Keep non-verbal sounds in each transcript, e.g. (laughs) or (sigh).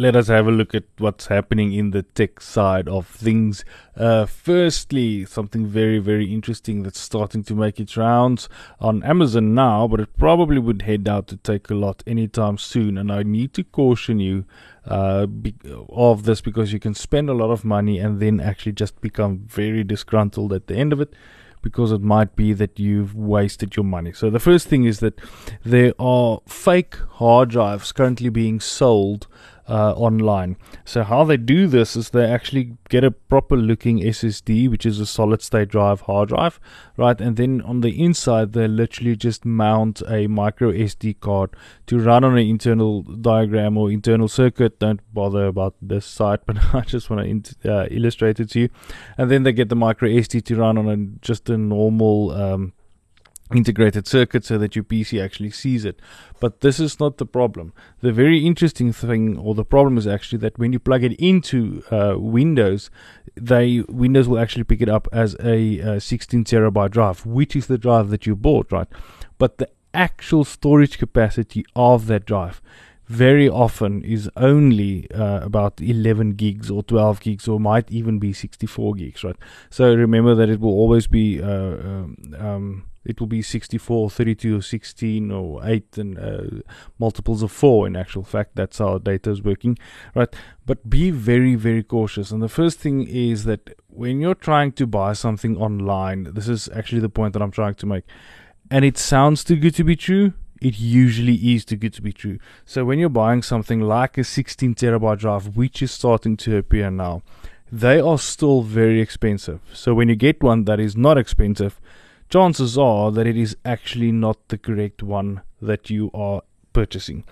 let us have a look at what's happening in the tech side of things. Uh, firstly, something very, very interesting that's starting to make its rounds on Amazon now, but it probably would head out to Takealot anytime soon. And I need to caution you uh, be- of this because you can spend a lot of money and then actually just become very disgruntled at the end of it because it might be that you've wasted your money. So the first thing is that there are fake hard drives currently being sold uh, online. So how they do this is they actually get a proper looking SSD, which is a solid state drive hard drive, right? And then on the inside, they literally just mount a micro SD card to run on an internal diagram or internal circuit. Don't bother about this site, (laughs) but I just want to uh, illustrate it to you. And then they get the micro SD to run on a, just a normal um, integrated circuit so that your PC actually sees it. But this is not the problem. The very interesting thing, or the problem, is actually that when you plug it into uh, Windows, they Windows will actually pick it up as a, uh 16 terabyte drive, which is the drive that you bought, right? But the actual storage capacity of that drive very often is only uh, about 11 gigs or 12 gigs or might even be 64 gigs right? So remember that it will always be uh, um, um, it will be 64 32 or 16 or 8 and uh, multiples of 4 in actual fact. That's how data is working right? But be very very cautious. And the first thing is that when you're trying to buy something online this is actually the point that i'm trying to make. And it sounds too good to be true it usually is too good to be true. So when you're buying something like a 16 terabyte drive, which is starting to appear now, they are still very expensive. So when you get one that is not expensive, chances are that it is actually not the correct one that you are purchasing.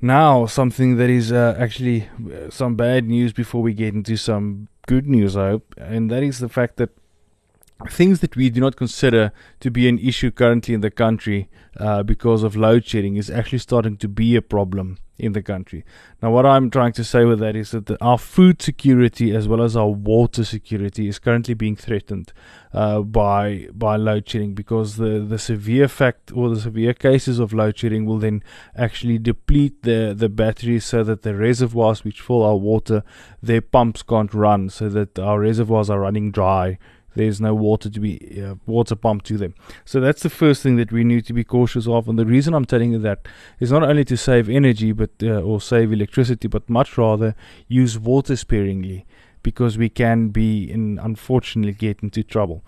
Now, something that is uh, actually uh, some bad news before we get into some good news, I hope, and that is the fact that things that we do not consider to be an issue currently in the country uh, because of load shedding is actually starting to be a problem in the country. Now, what I'm trying to say with that is that the, our food security as well as our water security is currently being threatened uh, by by load shedding because the, the severe fact or the severe cases of load shedding will then actually deplete the, the batteries so that the reservoirs which fill our water, their pumps can't run so that our reservoirs are running dry there's no water to be uh, water pumped to them. So that's the first thing that we need to be cautious of. And the reason I'm telling you that is not only to save energy, but uh, or save electricity, but much rather use water sparingly because we can be in unfortunately get into trouble.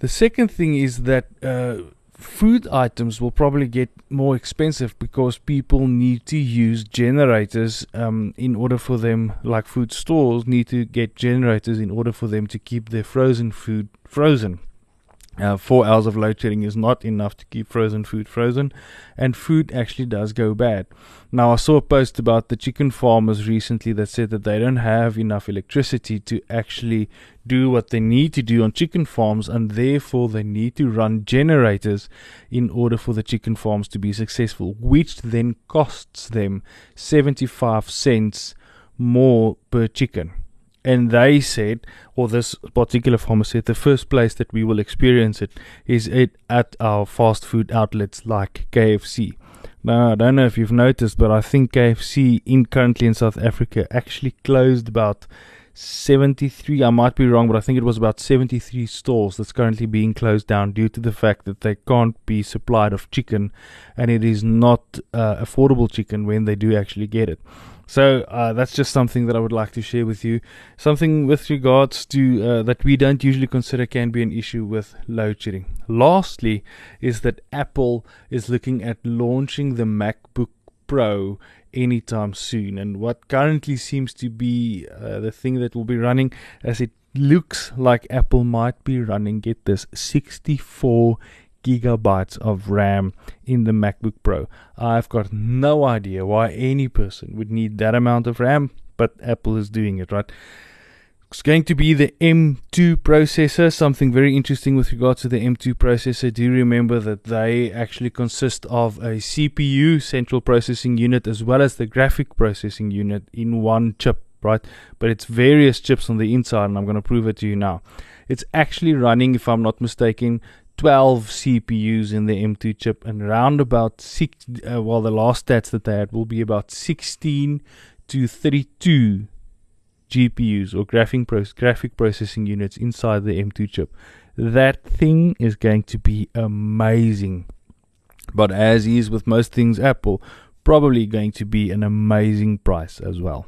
The second thing is that uh, food items will probably get more expensive because people need to use generators um, in order for them, like food stores, need to get generators in order for them to keep their frozen food frozen. Uh, four hours of load shedding is not enough to keep frozen food frozen, and food actually does go bad. Now, I saw a post about the chicken farmers recently that said that they don't have enough electricity to actually do what they need to do on chicken farms, and therefore they need to run generators in order for the chicken farms to be successful, which then costs them 75 cents more per chicken and they said, or this particular farmer said, the first place that we will experience it is it at our fast food outlets like KFC. Now, I don't know if you've noticed, but I think KFC in currently in South Africa actually closed about 73. I might be wrong, but I think it was about 73 stores that's currently being closed down due to the fact that they can't be supplied of chicken, and it is not uh, affordable chicken when they do actually get it. So uh, that's just something that I would like to share with you. Something with regards to uh, that we don't usually consider can be an issue with load shedding. Lastly, is that Apple is looking at launching the MacBook Pro anytime soon, and what currently seems to be uh, the thing that will be running, as it looks like Apple might be running. Get this, 64 gigabytes of RAM in the MacBook Pro. I've got no idea why any person would need that amount of RAM, but Apple is doing it, right? It's going to be the M2 processor. Something very interesting with regards to the M2 processor. Do remember that they actually consist of a CPU, central processing unit, as well as the graphic processing unit in one chip, right? But it's various chips on the inside, and I'm going to prove it to you now. It's actually running, if I'm not mistaken, 12 CPUs in the M2 chip and around about six, uh, well, the last stats that they had will be about 16 to 32 GPUs or pro- graphic processing units inside the M2 chip. That thing is going to be amazing. But as is with most things Apple, probably going to be an amazing price as well.